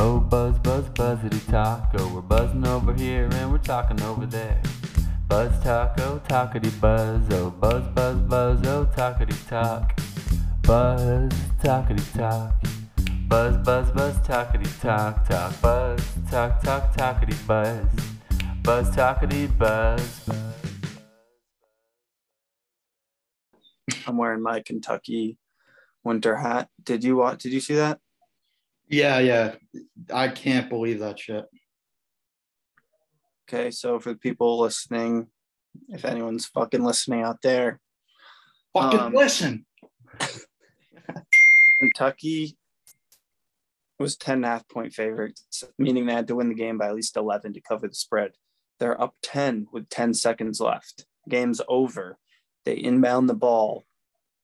Oh, buzz, buzz, buzzity talk. Oh, we're buzzing over here and we're talking over there. Buzz talk, oh, talkity buzz. Oh, buzz, buzz, buzz, oh, talkity talk. Buzz, talkity talk. Buzz, buzz, buzz, talkity talk. Talk, buzz, talk, talk, talkity buzz. Buzz, talkity buzz. I'm wearing my Kentucky winter hat. Did you watch? Did you see that? Yeah, yeah. I can't believe that shit. Okay, so for the people listening, if anyone's fucking listening out there, Fucking Um, listen. Kentucky was 10 and a half point favorites, meaning they had to win the game by at least 11 to cover the spread. They're up 10 with 10 seconds left. Game's over. They inbound the ball,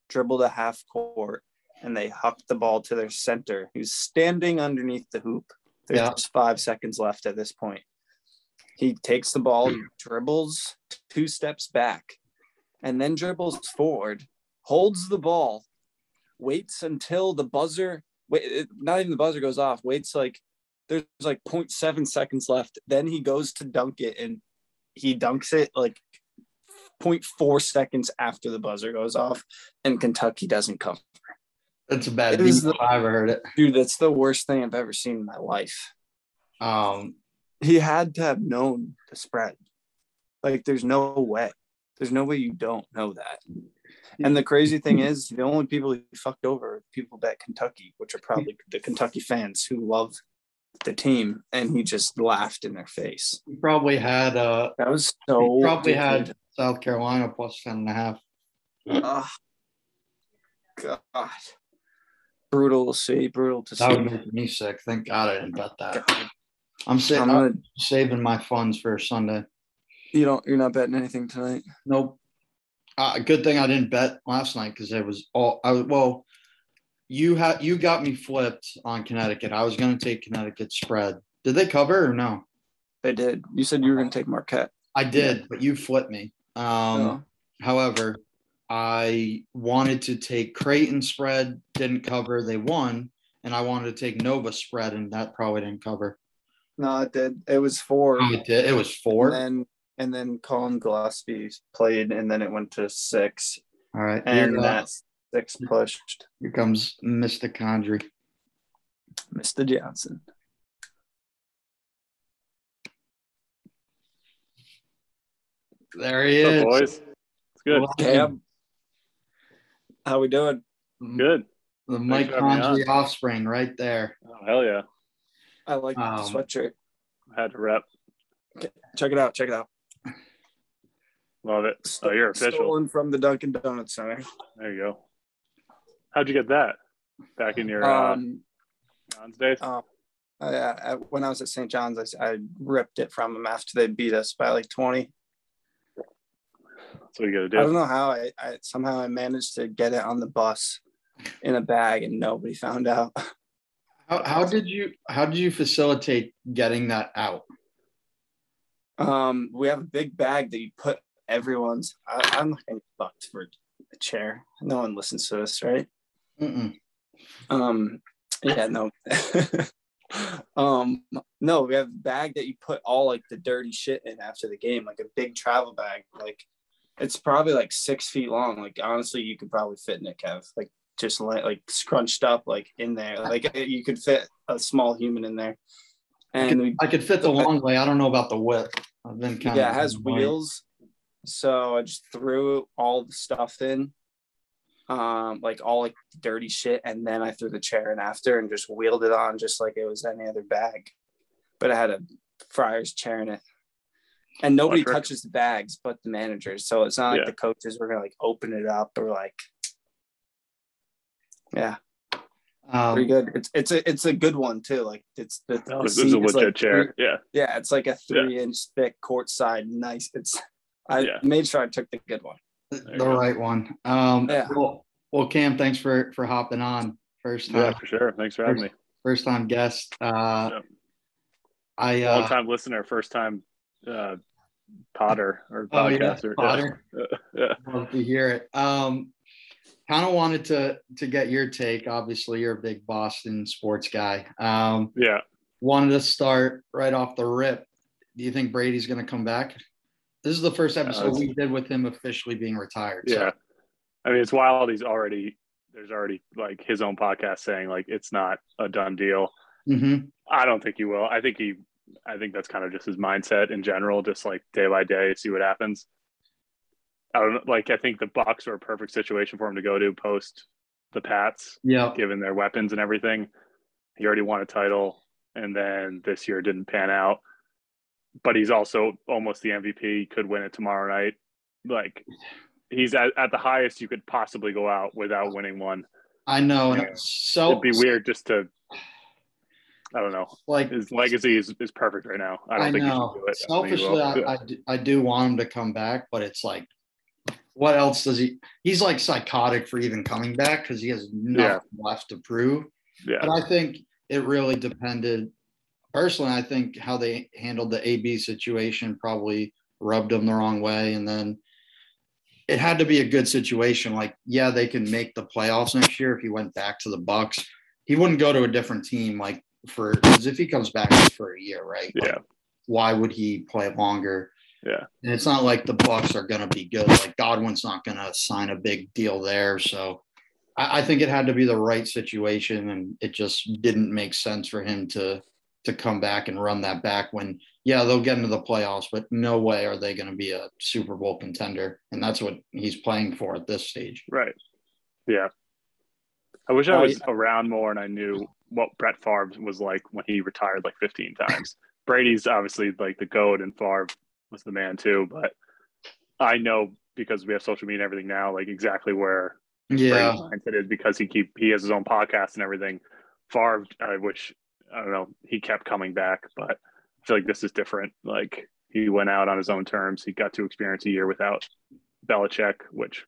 dribble to half court, and they huck the ball to their center, who's standing underneath the hoop. There's Yeah. just five seconds left at this point. He takes the ball, hmm. dribbles two steps back, and then dribbles forward, holds the ball, waits until the buzzer wait not even the buzzer goes off waits like there's like 0.7 seconds left then he goes to dunk it and he dunks it like 0.4 seconds after the buzzer goes off and kentucky doesn't cover That's a bad It beat is if the- I ever heard it. dude that's the worst thing i've ever seen in my life Um, he had to have known the spread like there's no way there's no way you don't know that and the crazy thing is the only people he fucked over are people bet kentucky which are probably the kentucky fans who love the team and he just laughed in their face he probably had uh that was so he probably dude. had South Carolina plus 10 and a half. Ugh. god brutal to see brutal to That would make me sick. Thank God I didn't bet that. I'm sa- I'm saving my funds for Sunday. you don't you're not betting anything tonight Nope. Uh, good thing I didn't bet last night because it was all I was well. You had you got me flipped on Connecticut. I was going to take Connecticut spread. Did they cover or no? they did you said you were going to take marquette I did, but you flipped me. Um, Oh. However, I wanted to take Creighton spread, didn't cover. They won, and I wanted to take Nova spread, and that probably didn't cover. no it did it was four Oh, it did. It was four. and then and then Collin Gillespie played, and then it went to six, All right, and here, uh, that six pushed here comes Mr. Condry. Mr. Johnson. There he What's is. up, boys? It's good. Well, Cam, how we doing? Good. The Mike for having offspring right there. Oh, hell yeah. I like Um, the sweatshirt. I had to rep. Check it out. Check it out. Love it. Oh, you're official. Stolen from the Dunkin' Donuts Center. There you go. How'd you get that? Back in your uh, Um, John's days? uh, I, I, when I was at St. John's, I ripped it from them after they beat us by like 20. That's what you I gotta don't do. know how I, I somehow I managed to get it on the bus in a bag and nobody found out. How, how did you how did you facilitate getting that out? Um, we have a big bag that you put everyone's. I, I'm not getting fucked for a chair. No one listens to this, right? Mm-mm. Um, yeah, no. um, no, we have a bag that you put all like the dirty shit in after the game, like a big travel bag. Like it's probably like six feet long. Like honestly, you could probably fit in it, Kev. Like just like, like scrunched up like in there. Like you could fit a small human in there. And we I could fit the long way. I don't know about the width. I've been kind yeah, of it has wheels. So I just threw all the stuff in, um, like all like dirty shit, and then I threw the chair in after and just wheeled it on just like it was any other bag. But I had a Friars chair in it. And nobody Electric. touches the bags but the managers. So it's not like Yeah. the coaches were gonna like open it up or like yeah, Um, pretty good. It's it's a it's a good one too. Like it's the, Oh, the this seat is a is, legit like, chair. three- Yeah. yeah, it's like a three inch thick courtside. Nice. It's I Yeah. made sure I took the good one. the go. right one. Um, Yeah. well, well, Cam, thanks for for hopping on. First time, Yeah, for sure. Thanks for having me. first time guest. Uh, Yep. I Long uh, time listener, first time uh, Potter or oh yeah, podcaster. Potter. Yeah. Love to hear it. Um, kind of wanted to to get your take. Obviously, you're a big Boston sports guy. Um, Yeah. wanted to start right off the rip. Do you think Brady's going to come back? This is the first episode Uh, we did with him officially being retired. so- Yeah. I mean, it's wild. He's already there's already like his own podcast saying like it's not a done deal. Mhm. I don't think he will. I think he. I think that's kind of just his mindset in general. Just like day by day, see what happens. I don't. Like I think the Bucs are a perfect situation for him to go to post the Pats, Yeah. given their weapons and everything. He already won a title, and then this year didn't pan out. But he's also almost the MVP. Could win it tomorrow night. Like he's at, at the highest you could possibly go out without winning one. I know. And so It'd be weird just to. I don't know. Like His legacy is, is perfect right now. I don't I think know. he should do it. I don't think he Selfishly, will. I, I, do, I do want him to come back, but it's like, what else does he? He's like psychotic for even coming back because he has nothing left to prove. yeah. But I think it really depended. Personally, I think how they handled the AB situation probably rubbed him the wrong way, and then it had to be a good situation. Like, yeah, they can make the playoffs next year if he went back to the Bucs. He wouldn't go to a different team like for because if he comes back for a year, right? Like, Yeah. why would he play longer? Yeah. And it's not like the Bucs are going to be good. Like Godwin's not going to sign a big deal there. So I, I think it had to be the right situation, and it just didn't make sense for him to to come back and run that back when yeah they'll get into the playoffs, but no way are they going to be a Super Bowl contender, and that's what he's playing for at this stage. Right. Yeah. I wish I was around more and I knew what Brett Favre was like when he retired like 15 times. Brady's obviously like the goat and Favre was the man too, but I know because we have social media and everything now, like exactly where Yeah, mindset is because he keep he has his own podcast and everything. Favre, uh, which I don't know, he kept coming back, but I feel like this is different. Like he went out on his own terms. He got to experience a year without Belichick, which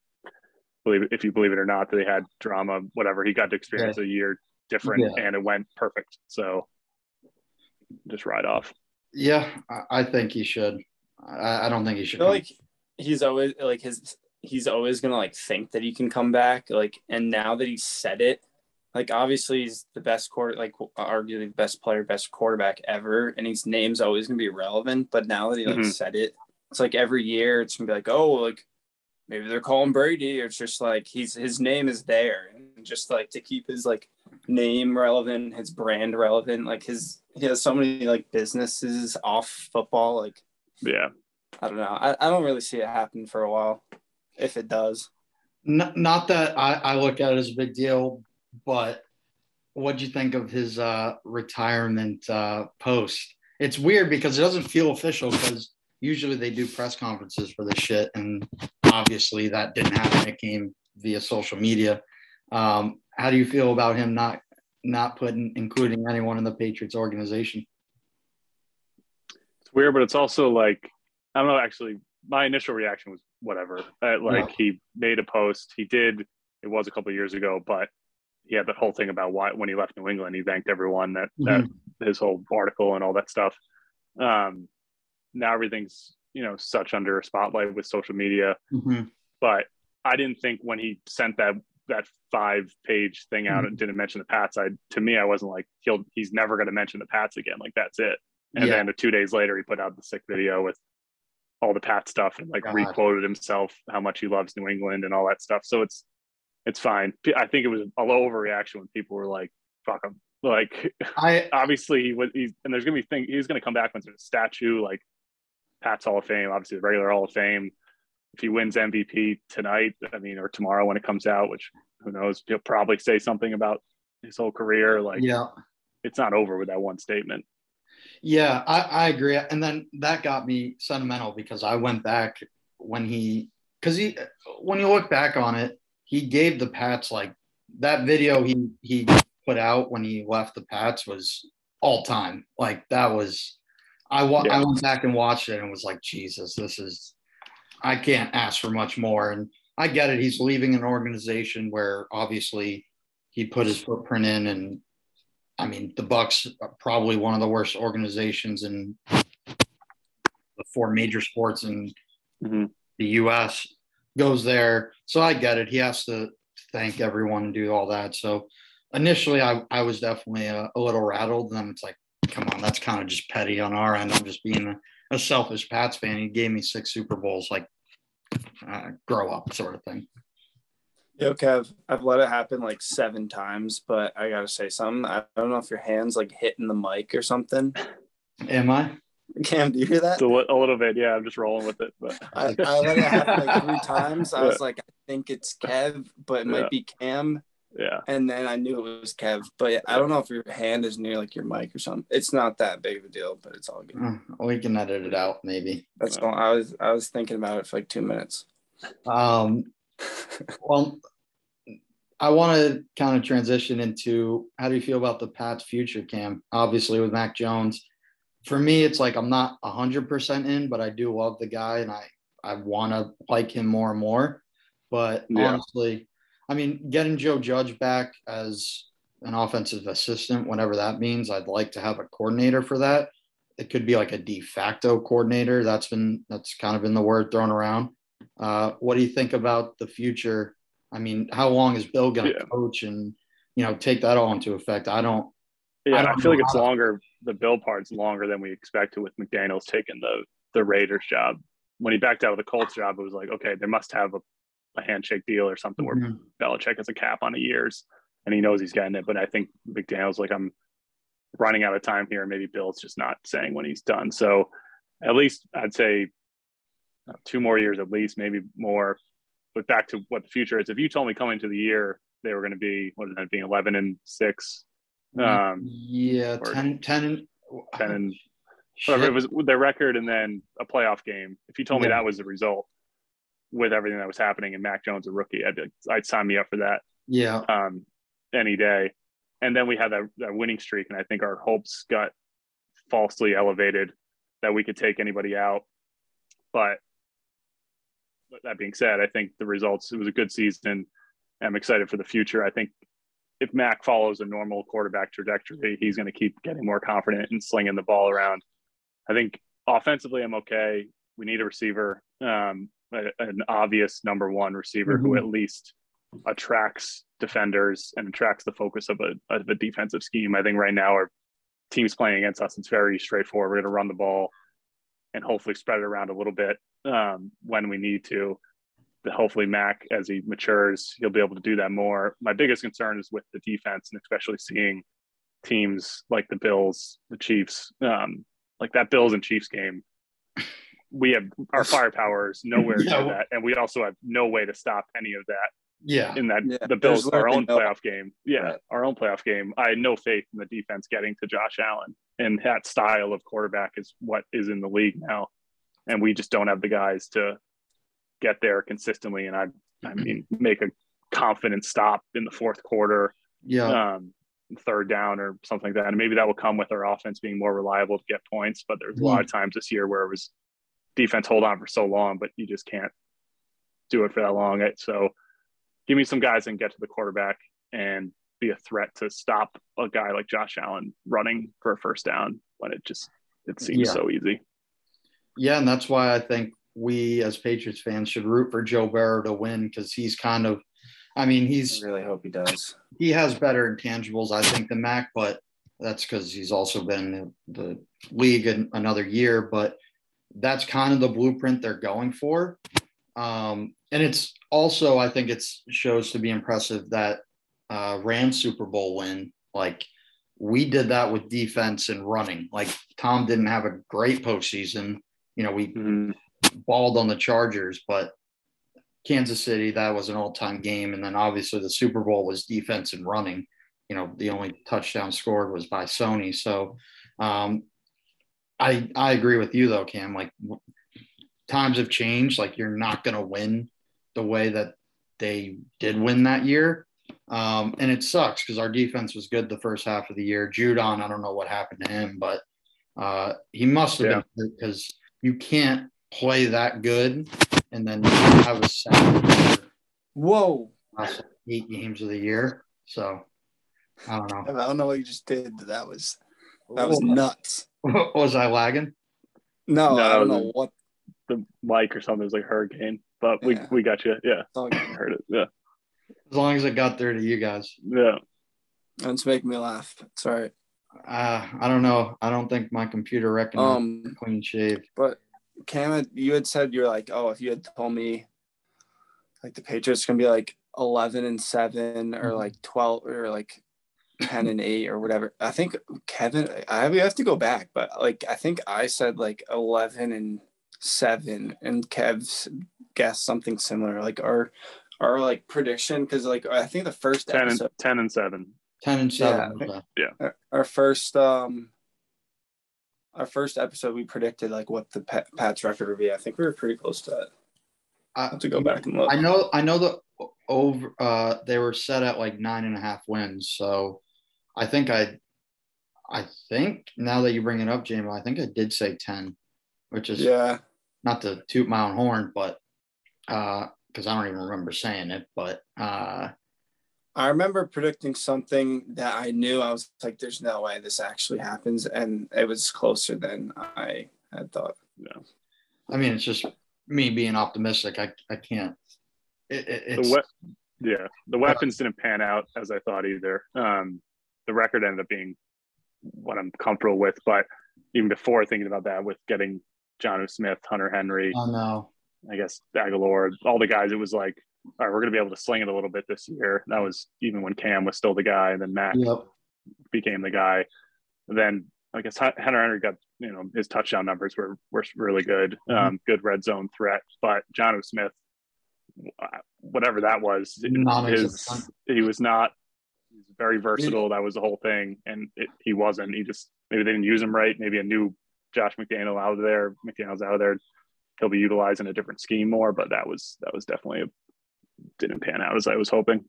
believe if you believe it or not, they had drama, whatever. He got to experience a year different, Yeah. and it went perfect. So just ride off. yeah, I, I think he should. I, I don't think he I should. feel like he's always like his he's always gonna like think that he can come back. Like, and now that he said it, like obviously he's the best quarter, like arguably the best player, best quarterback ever, and his name's always gonna be relevant. But now that he like Mhm. said it, it's like every year it's gonna be like, oh, like maybe they're calling Brady. It's just like he's his name is there, and just like to keep his like name relevant, his brand relevant. Like his he has so many like businesses off football, like. Yeah. I don't know. I, I don't really see it happen for a while. If it does. Not, not that I, I look at it as a big deal, but what do you think of his uh, retirement uh, post? It's weird because it doesn't feel official because usually they do press conferences for this shit. And obviously that didn't happen. It came via social media. Um, how do you feel about him not not putting including anyone in the Patriots organization? It's weird, but it's also like I don't know. Actually, my initial reaction was whatever. Like he made a post. He did. It was a couple of years ago, but he had that whole thing about why when he left New England, he thanked everyone that that his whole article and all that stuff. Um, now everything's you know such under a spotlight with social media, Mhm. but I didn't think when he sent that that five page thing out mm-hmm. and didn't mention the Pats. I to me, I wasn't like he'll he's never going to mention the Pats again. Like that's it. And Yeah. then two days later, he put out the sick video with all the Pat stuff and like God. requoted himself how much he loves New England and all that stuff. So it's it's fine. I think it was a low overreaction when people were like, "Fuck him." Like I obviously he was, he's, and there's gonna be thing he's gonna come back when there's a statue like Pat's Hall of Fame, obviously the regular Hall of Fame. If he wins MVP tonight, I mean, or tomorrow when it comes out, which who knows, he'll probably say something about his whole career. Like yeah. it's not over with that one statement. Yeah, I, I agree. And then that got me sentimental because I went back when he, because he, when you look back on it, he gave the Pats like that video he he put out when he left the Pats was all time. Like that was, I wa- Yeah. I went back and watched it and was like, Jesus, this is, I can't ask for much more. And I get it. He's leaving an organization where obviously he put his footprint in and I mean, the Bucs are probably one of the worst organizations in the four major sports in Mhm. the U.S. Goes there, so I get it. He has to thank everyone and do all that. So initially, I, I was definitely a, a little rattled. And then it's like, come on, that's kind of just petty on our end. I'm just being a, a selfish Pats fan. He gave me six Super Bowls, like uh, grow up, sort of thing. Yo, Kev, I've let it happen like seven times, but I gotta say something. I don't know if your hands like hitting the mic or something. Am I? Cam, do you hear that? A, li- a little bit, yeah. I'm just rolling with it, but I, I let it happen like three times. I was like, I think it's Kev, but it Yeah. might be Cam. Yeah. And then I knew it was Kev, but I don't know if your hand is near like your mic or something. It's not that big of a deal, but it's all good. Uh, we can edit it out, maybe. That's all. I was I was thinking about it for like two minutes. Um, well, I want to kind of transition into how do you feel about the Pats' future, Cam? Obviously, with Mac Jones, for me, it's like I'm not hundred percent in, but I do love the guy, and I I want to like him more and more. But Yeah. honestly, I mean, getting Joe Judge back as an offensive assistant, whatever that means, I'd like to have a coordinator for that. It could be like a de facto coordinator. That's been that's kind of been the word thrown around. Uh, what do you think about the future? I mean, how long is Bill going to Yeah. coach and you know take that all into effect? I don't. Yeah, I I, don't feel like it's to- longer. The Bill part's longer than we expected with McDaniel's taking the the Raiders job. When he backed out of the Colts job, it was like, okay, they must have a, a handshake deal or something where Mhm. Belichick has a cap on a years and he knows he's getting it. But I think McDaniel's like, I'm running out of time here. Maybe Bill's just not saying when he's done. So at least I'd say uh, two more years at least, maybe more. But back to what the future is. If you told me coming to the year they were going to be what is that being 11 and six, um, yeah, or 10, 10 and 10 and whatever it was their record and then a playoff game. If you told me that was the result with everything that was happening and Mac Jones a rookie, I'd like, I'd sign me up for that yeah, um, any day. And then we had that, that winning streak, and I think our hopes got falsely elevated that we could take anybody out. But, but that being said, I think the results, it was a good season. I'm excited for the future. I think if Mac follows a normal quarterback trajectory, he's going to keep getting more confident and slinging the ball around. I think offensively, I'm okay. We need a receiver, um, a- an obvious number one receiver who Mhm. at least attracts defenders and attracts the focus of a, of a defensive scheme. I think right now our teams playing against us, it's very straightforward. We're going to run the ball and hopefully spread it around a little bit um, when we need to. But hopefully Mac, as he matures, he'll be able to do that more. My biggest concern is with the defense and especially seeing teams like the Bills, the Chiefs, um, like that Bills and Chiefs game. We have our firepower is nowhere Yeah. near that, and we also have no way to stop any of that yeah, in that Yeah, the Bills our own no- playoff game. Yeah, Right. our own playoff game. I had no faith in the defense getting to Josh Allen, and that style of quarterback is what is in the league now, and we just don't have the guys to get there consistently. And I, I mean, make a confident stop in the fourth quarter, yeah, um, third down or something like that, and maybe that will come with our offense being more reliable to get points. But there's a lot of times this year where it was defense hold on for so long, but you just can't do it for that long. It- So give me some guys and get to the quarterback and be a threat to stop a guy like Josh Allen running for a first down when it just it seems Yeah. so easy. yeah, and that's why I think we as Patriots fans should root for Joe Burrow to win because he's kind of, I mean, he's I really hope he does. he has better intangibles, I think, than Mac, but that's because he's also been in the league in another year. But that's kind of the blueprint they're going for. Um, and it's also, I think, it shows to be impressive that uh, Rams Super Bowl win. Like we did that with defense and running. Like Tom didn't have a great postseason. You know, we Mhm. balled on the Chargers, but Kansas City, that was an all time game. And then obviously the Super Bowl was defense and running. You know, the only touchdown scored was by Sony. So um, I, I agree with you, though, Cam. Like times have changed. Like you're not going to win the way that they did win that year. Um, and it sucks because our defense was good the first half of the year. Judon, I don't know what happened to him, but uh, he must have Yeah. been because you can't play that good and then have a sack Whoa. last eight games of the year. So I don't know. I don't know what you just did, but that was that was nuts. was I lagging? No, No, I don't the- know what. The mic or something was like hurricane, but we Yeah. we got you. Yeah, it's all I good. heard it. Yeah, As long as it got there to you guys. yeah. It's making me laugh. It's all right. Uh, I don't know. I don't think my computer recognized Um, clean shave. but Cam, you had said you're like, oh, if you had told me, like the Patriots gonna be like eleven and seven or Mhm. like twelve or like ten and eight or whatever. I think Kevin, I we have to go back, but like I think I said like eleven and seven, and Kev's guessed something similar. Like our our like prediction because like I think the first 10 and, 10 and 7. Ten and seven. Yeah. okay. our- our first um our first episode we predicted like what the Pat, Pat's record would be. I think we were pretty close to that. I I, have to go back and look. I know. I know the over. Uh, they were set at like nine and a half wins. So, I think I, I think now that you bring it up, Jamie, I think I did say ten, which is Yeah, not to toot my own horn, but uh, because I don't even remember saying it, but uh, I remember predicting something that I knew I was like, "There's no way this actually happens," and it was closer than I had thought. Yeah, I mean, it's just me being optimistic. I I can't. It, it, it's The we- yeah, the weapons didn't pan out as I thought either. Um, the record ended up being what I'm comfortable with, but even before thinking about that, with getting Jonnu Smith, Hunter Henry, oh no. I guess Agholor, all the guys, it was like, all right, we're going to be able to sling it a little bit this year. That was even when Cam was still the guy, and then Mac Yep. became the guy. Then I guess Hunter Henry got, you know, his touchdown numbers were were really good, um, good red zone threat. But Jonnu Smith, whatever that was, his, he was not. Very versatile. That was the whole thing, and it, he wasn't. He just maybe they didn't use him right. Maybe a new Josh McDaniel out of there. McDaniel's out of there. He'll be utilized in a different scheme more, but that was that was definitely a, didn't pan out as I was hoping.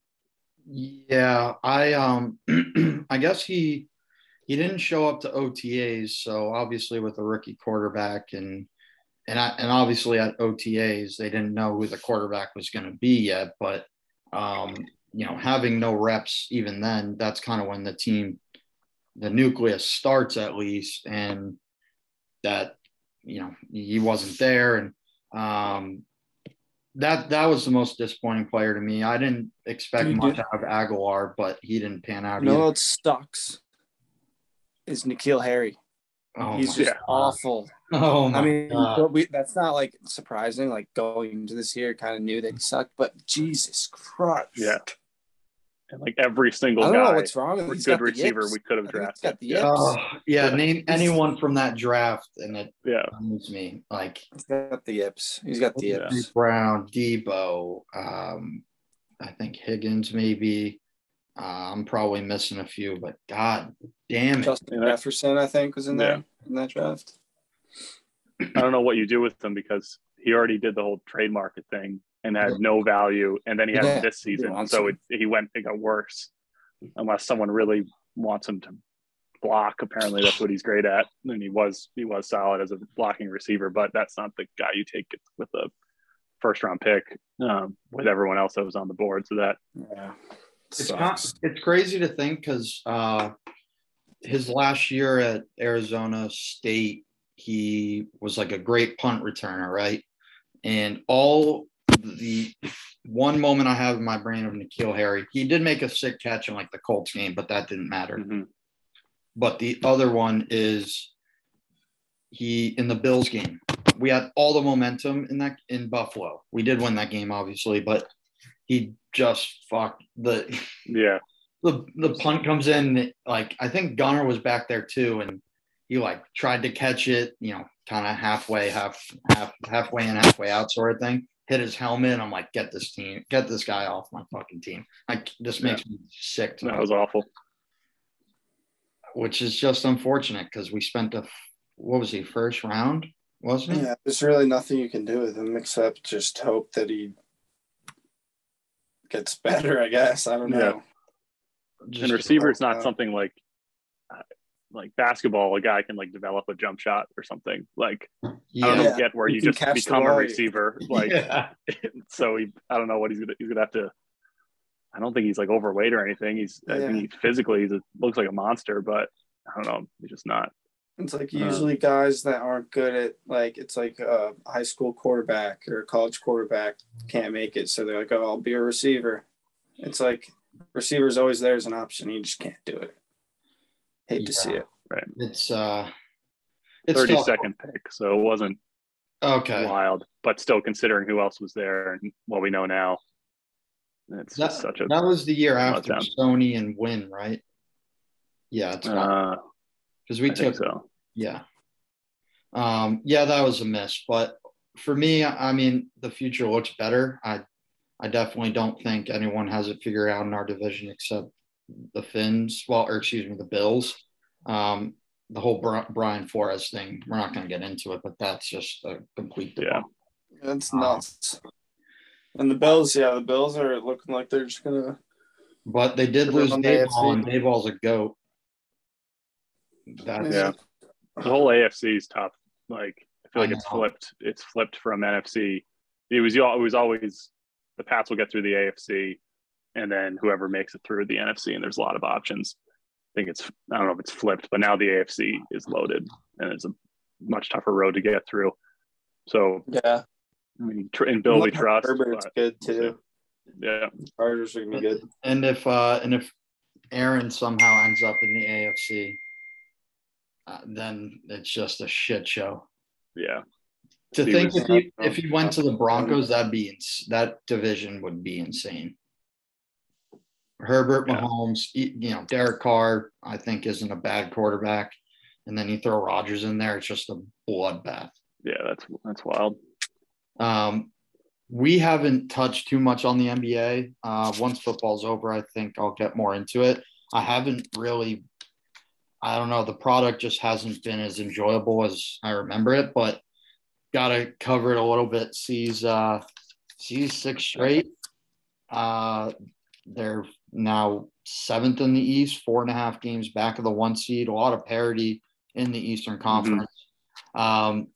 Yeah, I um I guess he he didn't show up to OTAs, so obviously with a rookie quarterback and and I, and obviously at OTAs they didn't know who the quarterback was going to be yet, but um you know having no reps even then that's kind of when the team the nucleus starts at least and that you know he wasn't there and um that that was the most disappointing player to me. I didn't expect You much out of Agholor, but he didn't pan out. No, either. what sucks is N'Keal Harry. oh, He's just Yeah. awful. Oh my I mean, God. we, that's not like surprising. Like going into this year, kind of knew that he sucked, but Jesus Christ. Yeah. And like every single I don't know guy, what's wrong with him. good got receiver yips. we could have I think he's drafted. got the Yeah. yips. Oh, yeah, Yeah. name anyone from that draft, and it yeah. amused me. Like He's got the yips. He's got the Yeah. yips. Brown, Deebo, um, I think Higgins, maybe. Uh, I'm probably missing a few, but God damn it! Justin Yeah. Jefferson, I think, was in there in that draft. I don't know what you do with him because he already did the whole trade market thing and had no value. And then he had Yeah. this season. wants So it, he went, it got worse unless someone really wants him to block. Apparently that's what he's great at. And he was, he was solid as a blocking receiver, but that's not the guy you take with a first round pick um, with everyone else that was on the board. So that, Yeah. It's not, it's crazy to think because uh, his last year at Arizona State, he was like a great punt returner, right? And all the one moment I have in my brain of N'Keal Harry, he did make a sick catch in like the Colts game, but that didn't matter. mhm. But the other one is he in the Bills game. We had all the momentum in that in Buffalo. We did win that game, obviously, but he just fucked the yeah, the the punt comes in like I think Gunner was back there too, and he like tried to catch it, you know, kind of halfway, half half halfway in, halfway out sort of thing. Hit his helmet. I'm like, get this team, get this guy off my fucking team. Like this makes me sick. To that was awful. which is just unfortunate because we spent a what was he first round, wasn't it? Yeah, there's really nothing you can do with him except just hope that he gets better. I guess I don't know. Just- and receiver is not uh, something like like basketball a guy can like develop a jump shot or something like i don't Yeah. get where You you just become a receiver like yeah. so he i don't know what he's gonna he's gonna have to i don't think he's like overweight or anything he's i Yeah. think he physically he's looks like a monster but i don't know he's just not It's like usually guys that aren't good at like it's like a high school quarterback or a college quarterback can't make it, so they're like, "Oh, I'll be a receiver." It's like receiver's always there as an option. You just can't do it. Hate to see Yeah. it. It's uh, it's Thirty tough. pick, so it wasn't Okay, wild, but still considering who else was there and what we know now, it's that, such a that was the year after letdown. Sony and Wynn, right? Yeah, it's uh, because we I took so. Yeah. Um, yeah, that was a miss. But for me, I mean, the future looks better. I I definitely don't think anyone has it figured out in our division except the Fins. Well, or excuse me, the Bills. Um, the whole Brian Flores thing, we're not going to get into it, but that's just a complete Yeah. debacle. That's Wow. nuts. And the Bills, yeah, the Bills are looking like they're just gonna. But they did lose on the Daboll, and Daboll's a goat. That's Yeah. The whole AFC is tough. Like I feel I like it's flipped. It's flipped from NFC. It was it was always the Pats will get through the AFC, and then whoever makes it through the NFC. And there's a lot of options. I think it's I don't know if it's flipped, but now the AFC is loaded, and it's a much tougher road to get through. So Yeah, I mean, tr- in Bill we trust. Herbert's but good too. Yeah, Chargers are gonna be good. And if uh and if Aaron somehow ends up in the AFC, uh, then it's just a shit show. yeah. To He think if he if he went to the Broncos, that'd be ins- that division would be insane. Herbert, Yeah. Mahomes, you know, Derek Carr, I think isn't a bad quarterback, and then you throw Rodgers in there, it's just a bloodbath. Yeah, that's that's wild. Um, we haven't touched too much on the NBA. Uh, once football's over, I think I'll get more into it. I haven't really, I don't know, the product just hasn't been as enjoyable as I remember it, but got to cover it a little bit. C's, uh, C's six straight. Uh, they're now seventh in the East, four and a half games back of the one seed. A lot of parity in the Eastern Conference. Um,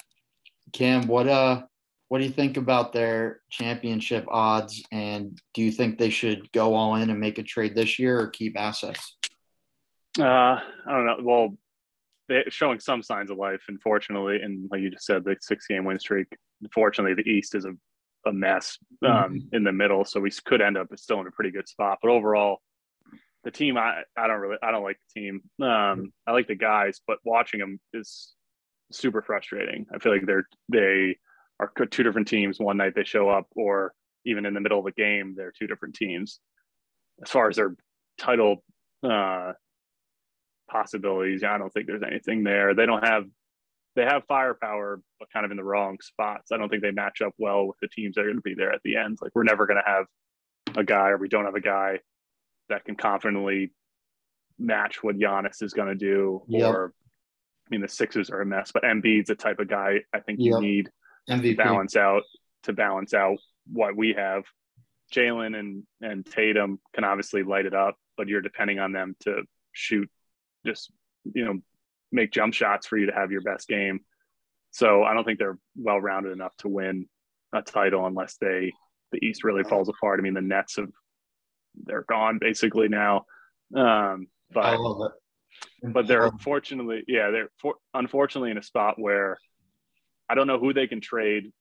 Cam, what uh, what do you think about their championship odds? And do you think they should go all in and make a trade this year or keep assets? Uh, I don't know. Well, they're showing some signs of life, unfortunately. And like you just said, the six game win streak. Unfortunately, the East is a, a mess um, in the middle. So we could end up still in a pretty good spot. But overall, the team, I, I don't really, I don't like the team. Um, I like the guys, but watching them is super frustrating. I feel like they're, they are two different teams. One night they show up, or even in the middle of a game, they're two different teams. As far as their title, uh, possibilities. I don't think there's anything there. They don't have they have firepower, but kind of in the wrong spots. I don't think they match up well with the teams that are going to be there at the end. Like we're never going to have a guy, or we don't have a guy that can confidently match what Giannis is going to do. Yep. Or I mean, the Sixers are a mess, but Embiid's the type of guy I think you Yep. need to balance out to balance out what we have. Jaylen and and Tatum can obviously light it up, but you're depending on them to shoot, just you know, make jump shots for you to have your best game. So I don't think they're well rounded enough to win a title unless they the East really falls apart. I mean, the Nets have they're gone basically now, um, but but they're unfortunately yeah they're for, unfortunately in a spot where I don't know who they can trade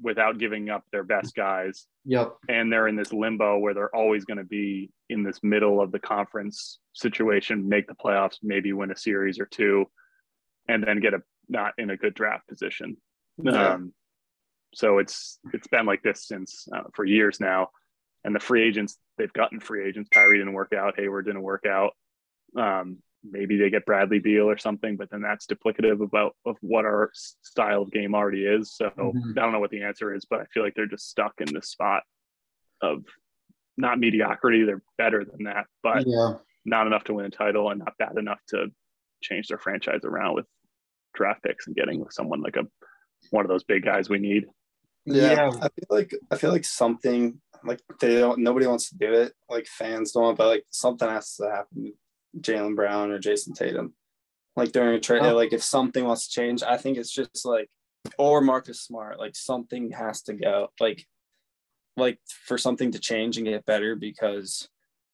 without giving up their best guys. Yep. and they're in this limbo where they're always going to be in this middle of the conference situation make the playoffs maybe win a series or two and then get a not in a good draft position. Yeah. um, so it's it's been like this since uh, for years now. And the free agents they've gotten free agents. Kyrie didn't work out. Hayward didn't work out. Um, maybe they get Bradley Beal or something, but then that's duplicative about of what our style of game already is. So Mhm. I don't know what the answer is, but I feel like they're just stuck in this spot of not mediocrity. They're better than that, but yeah. not enough to win a title and not bad enough to change their franchise around with draft picks and getting someone like a one of those big guys we need. Yeah, Yeah. I feel like I feel like something like they don't. Nobody wants to do it. Like fans don't, but like something has to happen. Jaylen Brown or Jayson Tatum, like during a trade. Oh. Like if something wants to change, I think it's just like or Marcus Smart. Like something has to go. Like like for something to change and get better because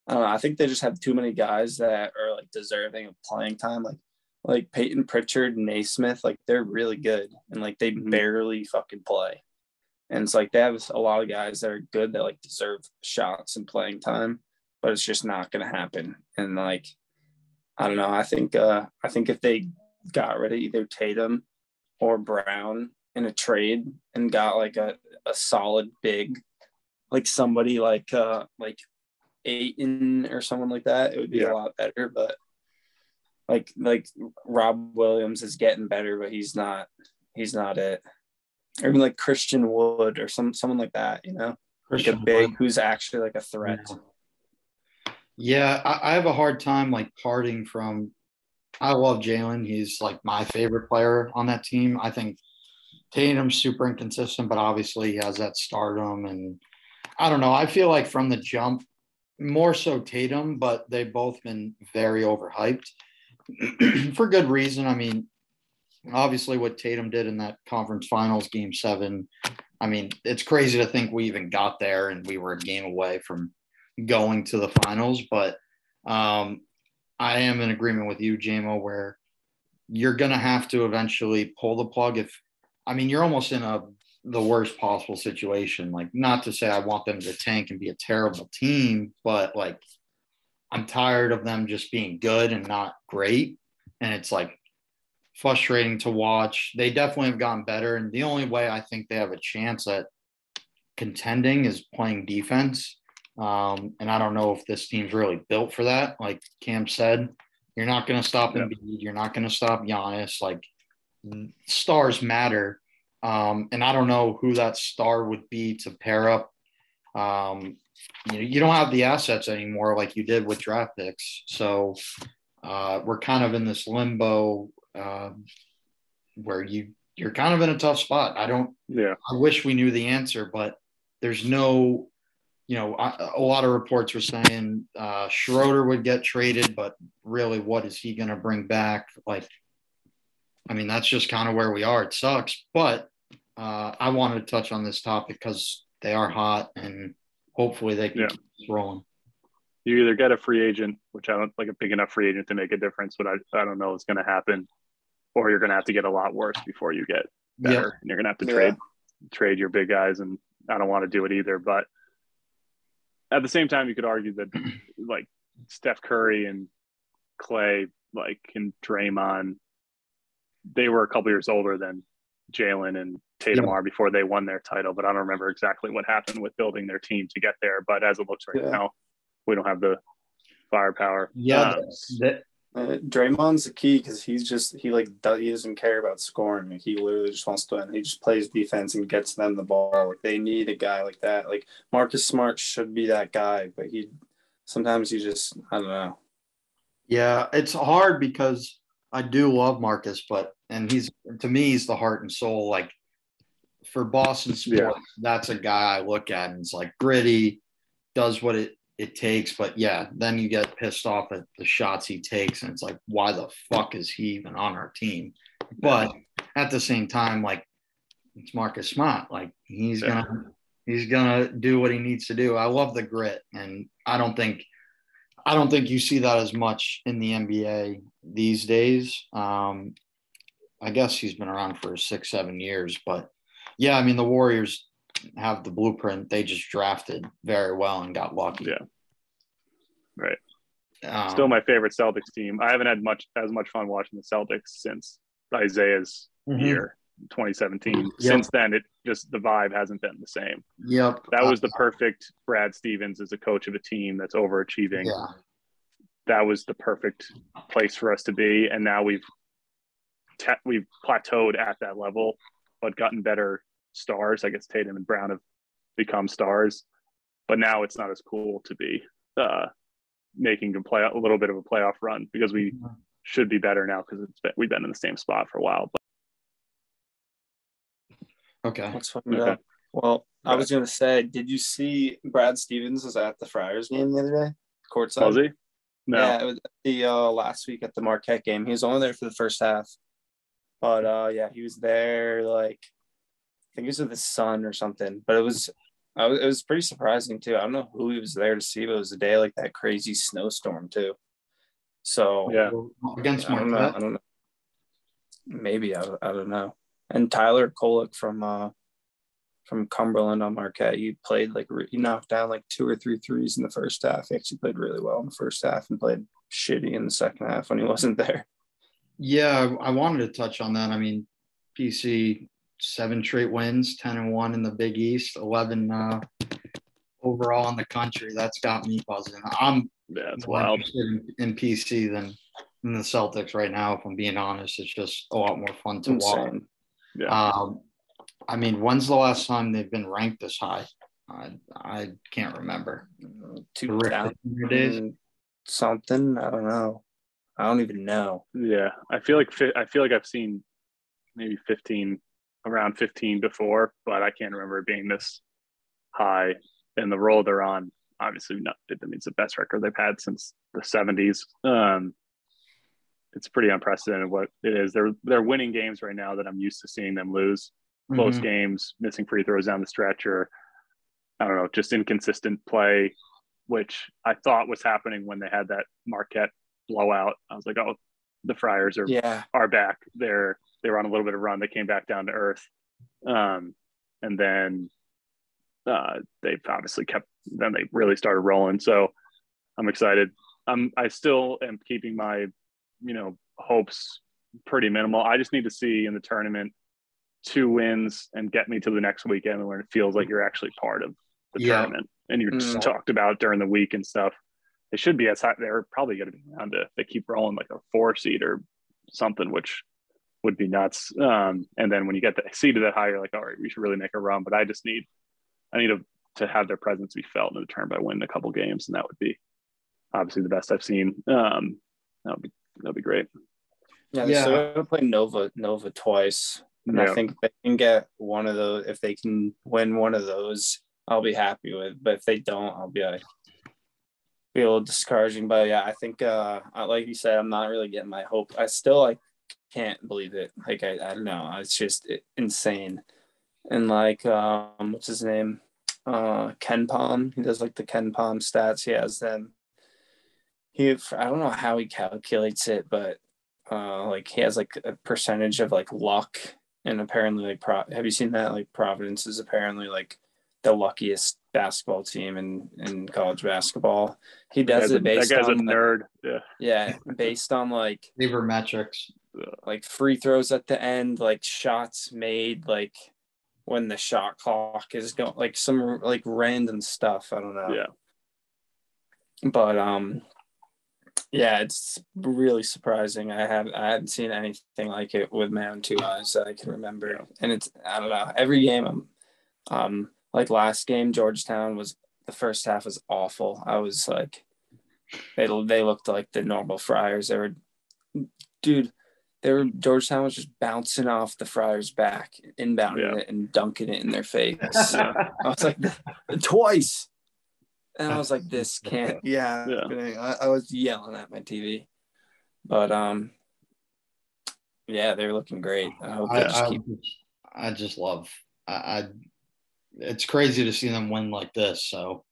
I don't know. I think they just have too many guys that are like deserving of playing time. Like like Payton Pritchard, Nesmith, like they're really good and like they Mhm. barely fucking play. And it's like they have a lot of guys that are good that like deserve shots and playing time, but it's just not gonna happen. And like I don't know. I think uh, I think if they got rid of either Tatum or Brown in a trade and got like a, a solid big, like somebody like uh like Ayton or someone like that, it would be Yeah. a lot better. But like like Rob Williams is getting better, but he's not he's not it. Or even like Christian Wood or some someone like that, you know, like a big Wood. who's actually like a threat. Yeah. Yeah, I, I have a hard time like parting from. I love Jaylen. He's like my favorite player on that team. I think Tatum's super inconsistent, but obviously he has that stardom. And I don't know. I feel like from the jump, more so Tatum, but they've both been very overhyped for good reason. I mean, obviously what Tatum did in that conference finals game seven. I mean, it's crazy to think we even got there and we were a game away from going to the finals. But um, I am in agreement with you, JMO, where you're going to have to eventually pull the plug. If I mean, you're almost in a the worst possible situation. Like, not to say I want them to tank and be a terrible team, but like, I'm tired of them just being good and not great. And it's like frustrating to watch. They definitely have gotten better. And the only way I think they have a chance at contending is playing defense. Um, and I don't know if this team's really built for that. Like Cam said, you're not going to stop Yeah. Embiid. You're not going to stop Giannis. Like stars matter. Um, and I don't know who that star would be to pair up. Um, you know, you don't have the assets anymore like you did with draft picks. So uh, we're kind of in this limbo um, where you you're kind of in a tough spot. I don't Yeah. I wish we knew the answer, but there's no, you know, a, a lot of reports were saying uh, Schroeder would get traded, but really, what is he going to bring back? Like, I mean, that's just kind of where we are. It sucks, but uh, I wanted to touch on this topic because they are hot and hopefully they can Yeah. keep rolling. You either get a free agent, which I don't like a big enough free agent to make a difference, but I, I don't know is going to happen, or you're going to have to get a lot worse before you get better, Yeah. and you're going to have to Yeah. trade trade your big guys, and I don't want to do it either. But at the same time, you could argue that like Steph Curry and Klay, like and Draymond, they were a couple years older than Jaylen and Tatum Yeah. are before they won their title. But I don't remember exactly what happened with building their team to get there. But as it looks right Yeah. now, we don't have the firepower. Yeah, Um, Uh, Draymond's the key because he's just he like he doesn't care about scoring. Like, he literally just wants to win. He just plays defense and gets them the ball. Like they need a guy like that. Like Marcus Smart should be that guy, but he sometimes he just I don't know. Yeah, it's hard because I do love Marcus, but and he's to me he's the heart and soul. Like for Boston sports, Yeah. that's a guy I look at and it's like gritty, does what it it takes. But yeah, then you get pissed off at the shots he takes, and it's like, why the fuck is he even on our team? But at the same time, like it's Marcus Smart. Like he's Yeah. gonna he's gonna do what he needs to do. I love the grit, and I don't think I don't think you see that as much in the NBA these days. Um, I guess he's been around for six, seven years, but yeah, I mean the Warriors have the blueprint. They just drafted very well and got lucky. Yeah. Right. Um, Still my favorite Celtics team. I haven't had much as much fun watching the Celtics since Isaiah's mhm. year, 2017. Yep. Since then, it just the vibe hasn't been the same. Yep. That was the perfect Brad Stevens as a coach of a team that's overachieving. yeah. That was the perfect place for us to be, and now we've te- we've plateaued at that level, but gotten better stars. I guess Tatum and Brown have become stars, but now it's not as cool to be uh, making a play a little bit of a playoff run because we should be better now because it's been, we've been in the same spot for a while. But Okay. Let's find Okay. out. Well, I was gonna say, did you see Brad Stevens was at the Friars game the other day? Courtside. was he? No. Yeah, it was the uh, last week at the Marquette game. He was only there for the first half, but uh, yeah, he was there. Like, I think he was with his son or something. But it was, I was, it was pretty surprising too. I don't know who he was there to see, but it was a day like that crazy snowstorm too. So Yeah. Against I don't know. I Marquette. don't know. Maybe I, I don't know. And Tyler Kolek from uh from Cumberland on Marquette, he played like re- he knocked down like two or three threes in the first half. He actually played really well in the first half and played shitty in the second half when he wasn't there. Yeah, I wanted to touch on that. I mean, PC seven straight wins, ten and one in the Big East, eleven uh, overall in the country. That's got me buzzing. I'm Yeah, it's more wild. interested in, in PC than in the Celtics right now. If I'm being honest, it's just a lot more fun to watch. Yeah. Um, I mean, when's the last time they've been ranked this high? I I can't remember. Two Terrific down days. something. I don't know. I don't even know. Yeah, I feel like I feel like I've seen maybe 15 around 15 before, but I can't remember it being this high. And the roll they're on, obviously, not. I mean, it's the best record they've had since the 70s. Um, it's pretty unprecedented what it is. They're they're winning games right now that I'm used to seeing them lose. Close Mhm. games, missing free throws down the stretch, or I don't know, just inconsistent play, which I thought was happening when they had that Marquette blowout. I was like, oh, the Friars are Yeah. are back. They're they were on a little bit of run. They came back down to earth, um, and then uh, they've obviously kept. Then they really started rolling. So I'm excited. I'm I still am keeping my you know hopes pretty minimal. I just need to see in the tournament two wins and get me to the next weekend where it feels like you're actually part of the Yeah. tournament and you're just Mm. talked about during the week and stuff. They should be as high. They're probably going to be around to they keep rolling like a four seed or something, which would be nuts. Um, and then when you get the seeded that high, you're like, all right, we should really make a run. But I just need, I need to, to have their presence be felt in the tournament by winning a couple games, and that would be obviously the best I've seen. Um, that would be that would be great. Yeah, they're Yeah. still gonna play Nova Nova twice. And Yeah. I think they can get one of those, if they can win one of those, I'll be happy with. But if they don't, I'll be like be a little discouraging. But yeah, I think uh like you said, I'm not really getting my hope. I still like can't believe it. Like I, I don't know. It's just insane. And like um what's his name? Uh KenPom. He does like the KenPom stats. He has them. He I don't know how he calculates it, but uh like he has like a percentage of like luck and apparently like Pro- have you seen that like Providence is apparently like the luckiest basketball team in in college basketball. He does it based that guy's on a like, nerd. Yeah. yeah, based on like Sabermetrics. Like free throws at the end, like shots made, like when the shot clock is going, like some like random stuff. I don't know. Yeah. But um, yeah, it's really surprising. I have I haven't seen anything like it with my own two eyes that I can remember. Yeah. And it's I don't know. Every game, I'm um like last game, Georgetown was the first half was awful. I was like, they they looked like the normal Friars. They were, dude. They were Georgetown was just bouncing off the Friars' back, inbounding Yeah. it and dunking it in their face. Yeah. I was like, twice. And I was like, this can't. Yeah. Yeah. I, I was yelling at my TV. But um, yeah, they're looking great. I hope they I, just I, keep. I just love. I, I. It's crazy to see them win like this. So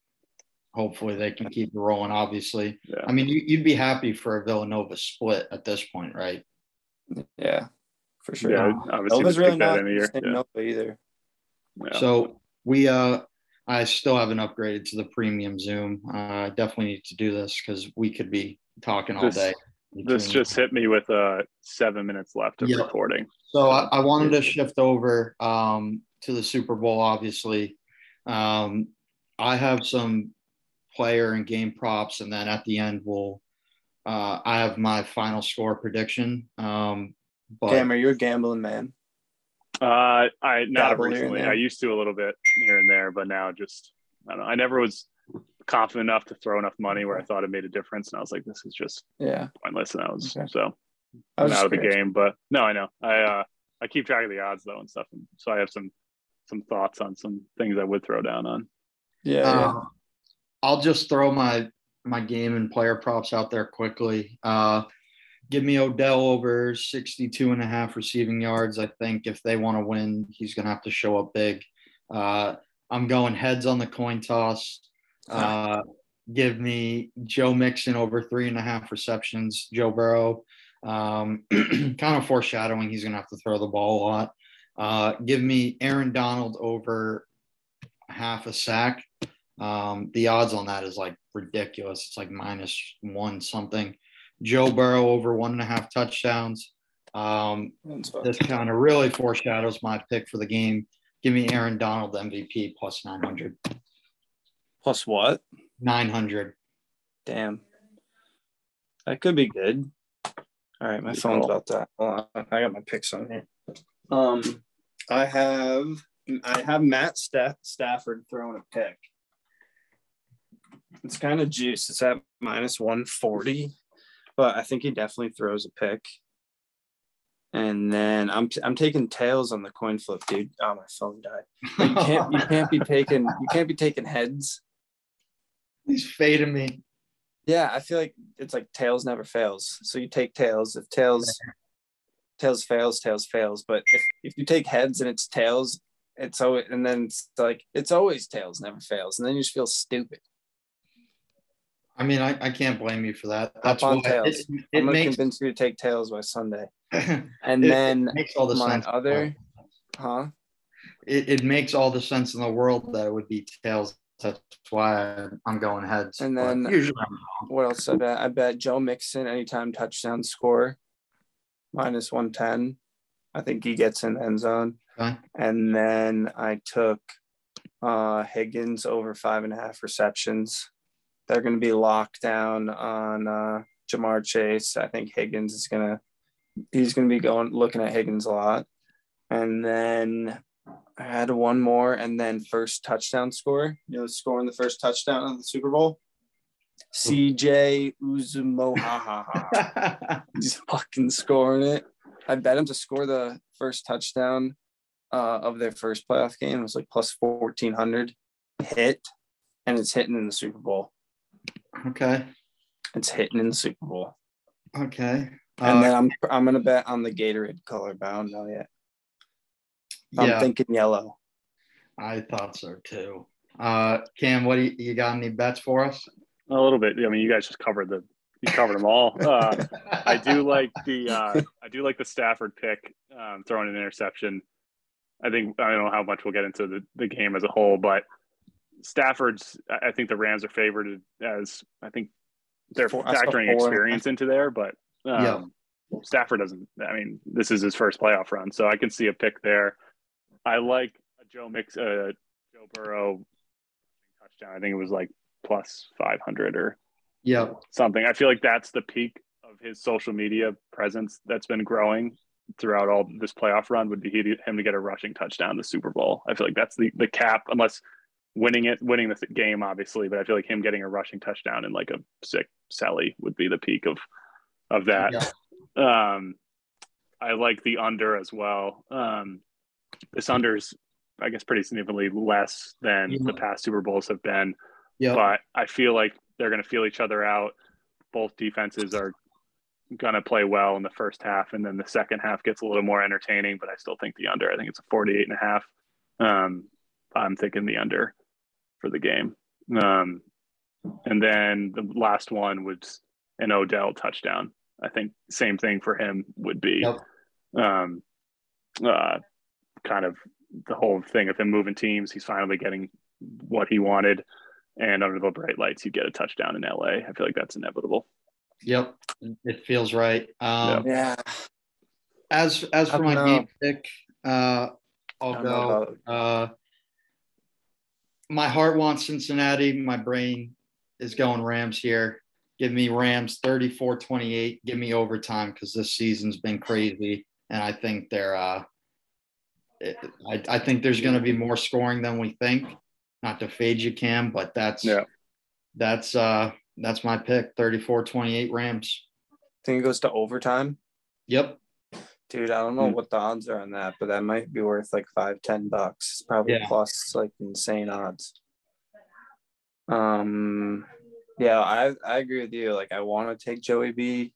hopefully they can keep it rolling. Obviously, Yeah. I mean, you, you'd be happy for a Villanova split at this point, right? Yeah, for sure. Yeah. Obviously, Nova's just really pick that not in a year. saying Yeah. Nova either. Yeah. So we uh I still haven't upgraded to the premium Zoom. Uh, I definitely need to do this because we could be talking all This- day. This just hit me with uh seven minutes left of Yep. recording. So I, I wanted to shift over um, to the Super Bowl, obviously. Um, I have some player and game props, and then at the end, we'll uh, I have my final score prediction. Um, but Cam, are you a gambling man? Uh, I not Dabble recently. I used to a little bit here and there, but now just I don't know. I never was confident enough to throw enough money where I thought it made a difference, and I was like, this is just Yeah. pointless. And I was Okay. so I was out of the game. But no, I know. I uh I keep track of the odds though and stuff, and so I have some some thoughts on some things I would throw down on. Yeah. yeah. uh, I'll just throw my my game and player props out there quickly. Uh, give me Odell over 62 and a half receiving yards. I think if they want to win, he's going to have to show up big. Uh, I'm going heads on the coin toss. Uh, give me Joe Mixon over three and a half receptions. Joe Burrow, um, kind of foreshadowing he's going to have to throw the ball a lot. Uh, give me Aaron Donald over half a sack. Um, the odds on that is like ridiculous. It's like minus one something. Joe Burrow over one and a half touchdowns. Um, this kind of really foreshadows my pick for the game. Give me Aaron Donald MVP plus 900. Plus what? 900. Damn. That could be good. All right, my Good phone's call. about that. Hold on. I got my picks on here. Um, I have I have Matt Staff- Stafford throwing a pick. It's kind of juice. It's at minus 140, but I think he definitely throws a pick. And then I'm I'm taking tails on the coin flip, dude. Oh, my phone died. You can't you can't be taking you can't be taking heads. He's fading me. Yeah, I feel like it's like tails never fails. So you take tails. If tails tails fails, tails fails. But if if you take heads and it's tails, it's always and then it's like it's always tails never fails, and then you just feel stupid. I mean, I, I can't blame you for that. That's why tails. it, I'm it gonna makes, convince you to take tails by Sunday, it, and then makes all the my sense. other, huh? It, it makes all the sense in the world that it would be tails. That's why I'm going heads. And then- usually I'm. What else I bet? I bet Joe Mixon anytime touchdown score minus one ten. I think he gets in the end zone. Okay. And then I took uh, Higgins over five and a half receptions. They're going to be locked down on uh, Ja'Marr Chase. I think Higgins is going to, he's going to be going looking at Higgins a lot. And then I had one more, and then first touchdown score. You know, scoring the first touchdown of the Super Bowl. CJ Uzumohaha. He's fucking scoring it. I bet him to score the first touchdown uh, of their first playoff game. It was like plus 1400 hit, and it's hitting in the Super Bowl. Okay. It's hitting in the Super Bowl. Okay. And Uh, then I'm I'm gonna bet on the Gatorade color, but I don't know yet. I'm yeah, thinking yellow. I thought so too. Uh, Cam, what do you, you got? Any bets for us? A little bit. I mean, you guys just covered the you covered them all. Uh, I do like the uh, I do like the Stafford pick, um, throwing an interception. I think I don't know how much we'll get into the, the game as a whole, but Stafford's. I think the Rams are favored as I think they're Four- factoring experience into there, but um, Yeah. Stafford doesn't. I mean, this is his first playoff run, so I can see a pick there. I like a Joe Mix, uh, Joe Burrow touchdown. I think it was like plus five hundred or Yep. something. I feel like that's the peak of his social media presence that's been growing throughout all this playoff run would be him to get a rushing touchdown in the Super Bowl. I feel like that's the the cap, unless winning it, winning the game, obviously. But I feel like him getting a rushing touchdown and like a sick Sally would be the peak of of that. Um, I like the under as well. Um, this under's, I guess, pretty significantly less than the past Super Bowls have been Yep. but I feel like they're going to feel each other out. Both defenses are going to play well in the first half, and then the second half gets a little more entertaining. But I still think the under. I think it's a 48 and a half. Um, I'm thinking the under for the game. Um, and then the last one was an Odell touchdown. I think same thing for him would be Yep. um, uh, kind of the whole thing of him moving teams. He's finally getting what he wanted and under the bright lights, you get a touchdown in LA. I feel like that's inevitable. Yep. It feels right. Um, Yeah. As as for my know. game pick, uh, I I'll go. Uh, my heart wants Cincinnati. My brain is going Rams here. Give me Rams 34 28. Give me overtime because this season's been crazy. And I think they're, uh, it, I, I think there's going to be more scoring than we think. Not to fade you, Cam, but that's, Yeah. that's, uh, that's my pick 34 28 Rams. think it goes to overtime. Yep. Dude, I don't know Hmm. what the odds are on that, but that might be worth like five, ten bucks. It's Probably Yeah. plus like insane odds. Um yeah, I I agree with you. Like I want to take Joey B,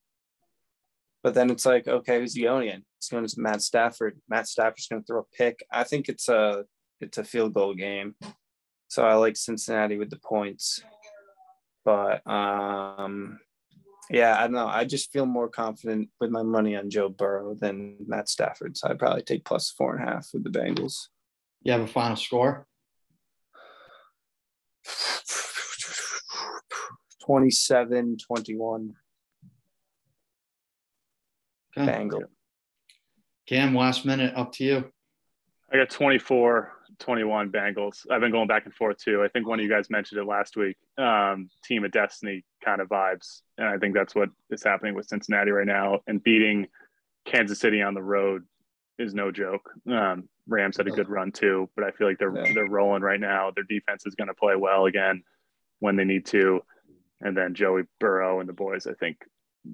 but then it's like, okay, who's he going again? It's going to Matt Stafford. Matt Stafford's gonna throw a pick. I think it's a it's a field goal game. So I like Cincinnati with the points. But um yeah, I don't know. I just feel more confident with my money on Joe Burrow than Matt Stafford. So I'd probably take plus four and a half with the Bengals. You have a final score? 27 21. Okay. Bengals. Cam, last minute, up to you. I got 24, 21 Bengals. I've been going back and forth too. I think one of you guys mentioned it last week. Um, team of destiny kind of vibes. And I think that's what is happening with Cincinnati right now. And beating Kansas City on the road is no joke. Um, Rams had a good run too, but I feel like they're Yeah. they're rolling right now. Their defense is going to play well again when they need to. And then Joey Burrow and the boys, I think,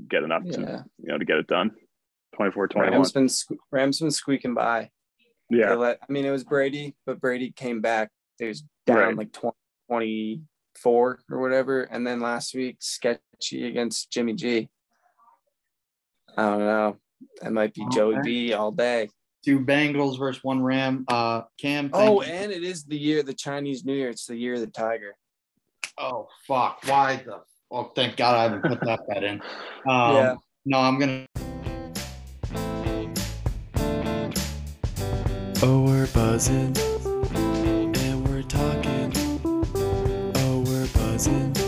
get enough to you know to get it done. 24 21. Rams been Rams been squeaking by. Yeah. let, I mean, it was Brady, but Brady came back. They was down Right. like 20, 24 or whatever. And then last week, sketchy against Jimmy G. I don't know. That might be Joey B all day. Two Bengals versus one Ram. Uh, Cam. Oh, you. and it is the year, the Chinese New Year. It's the year of the tiger. oh, fuck. Why the? Oh, thank God I haven't put that bet in. Um, Yeah. No, I'm gonna. Oh, we're buzzing and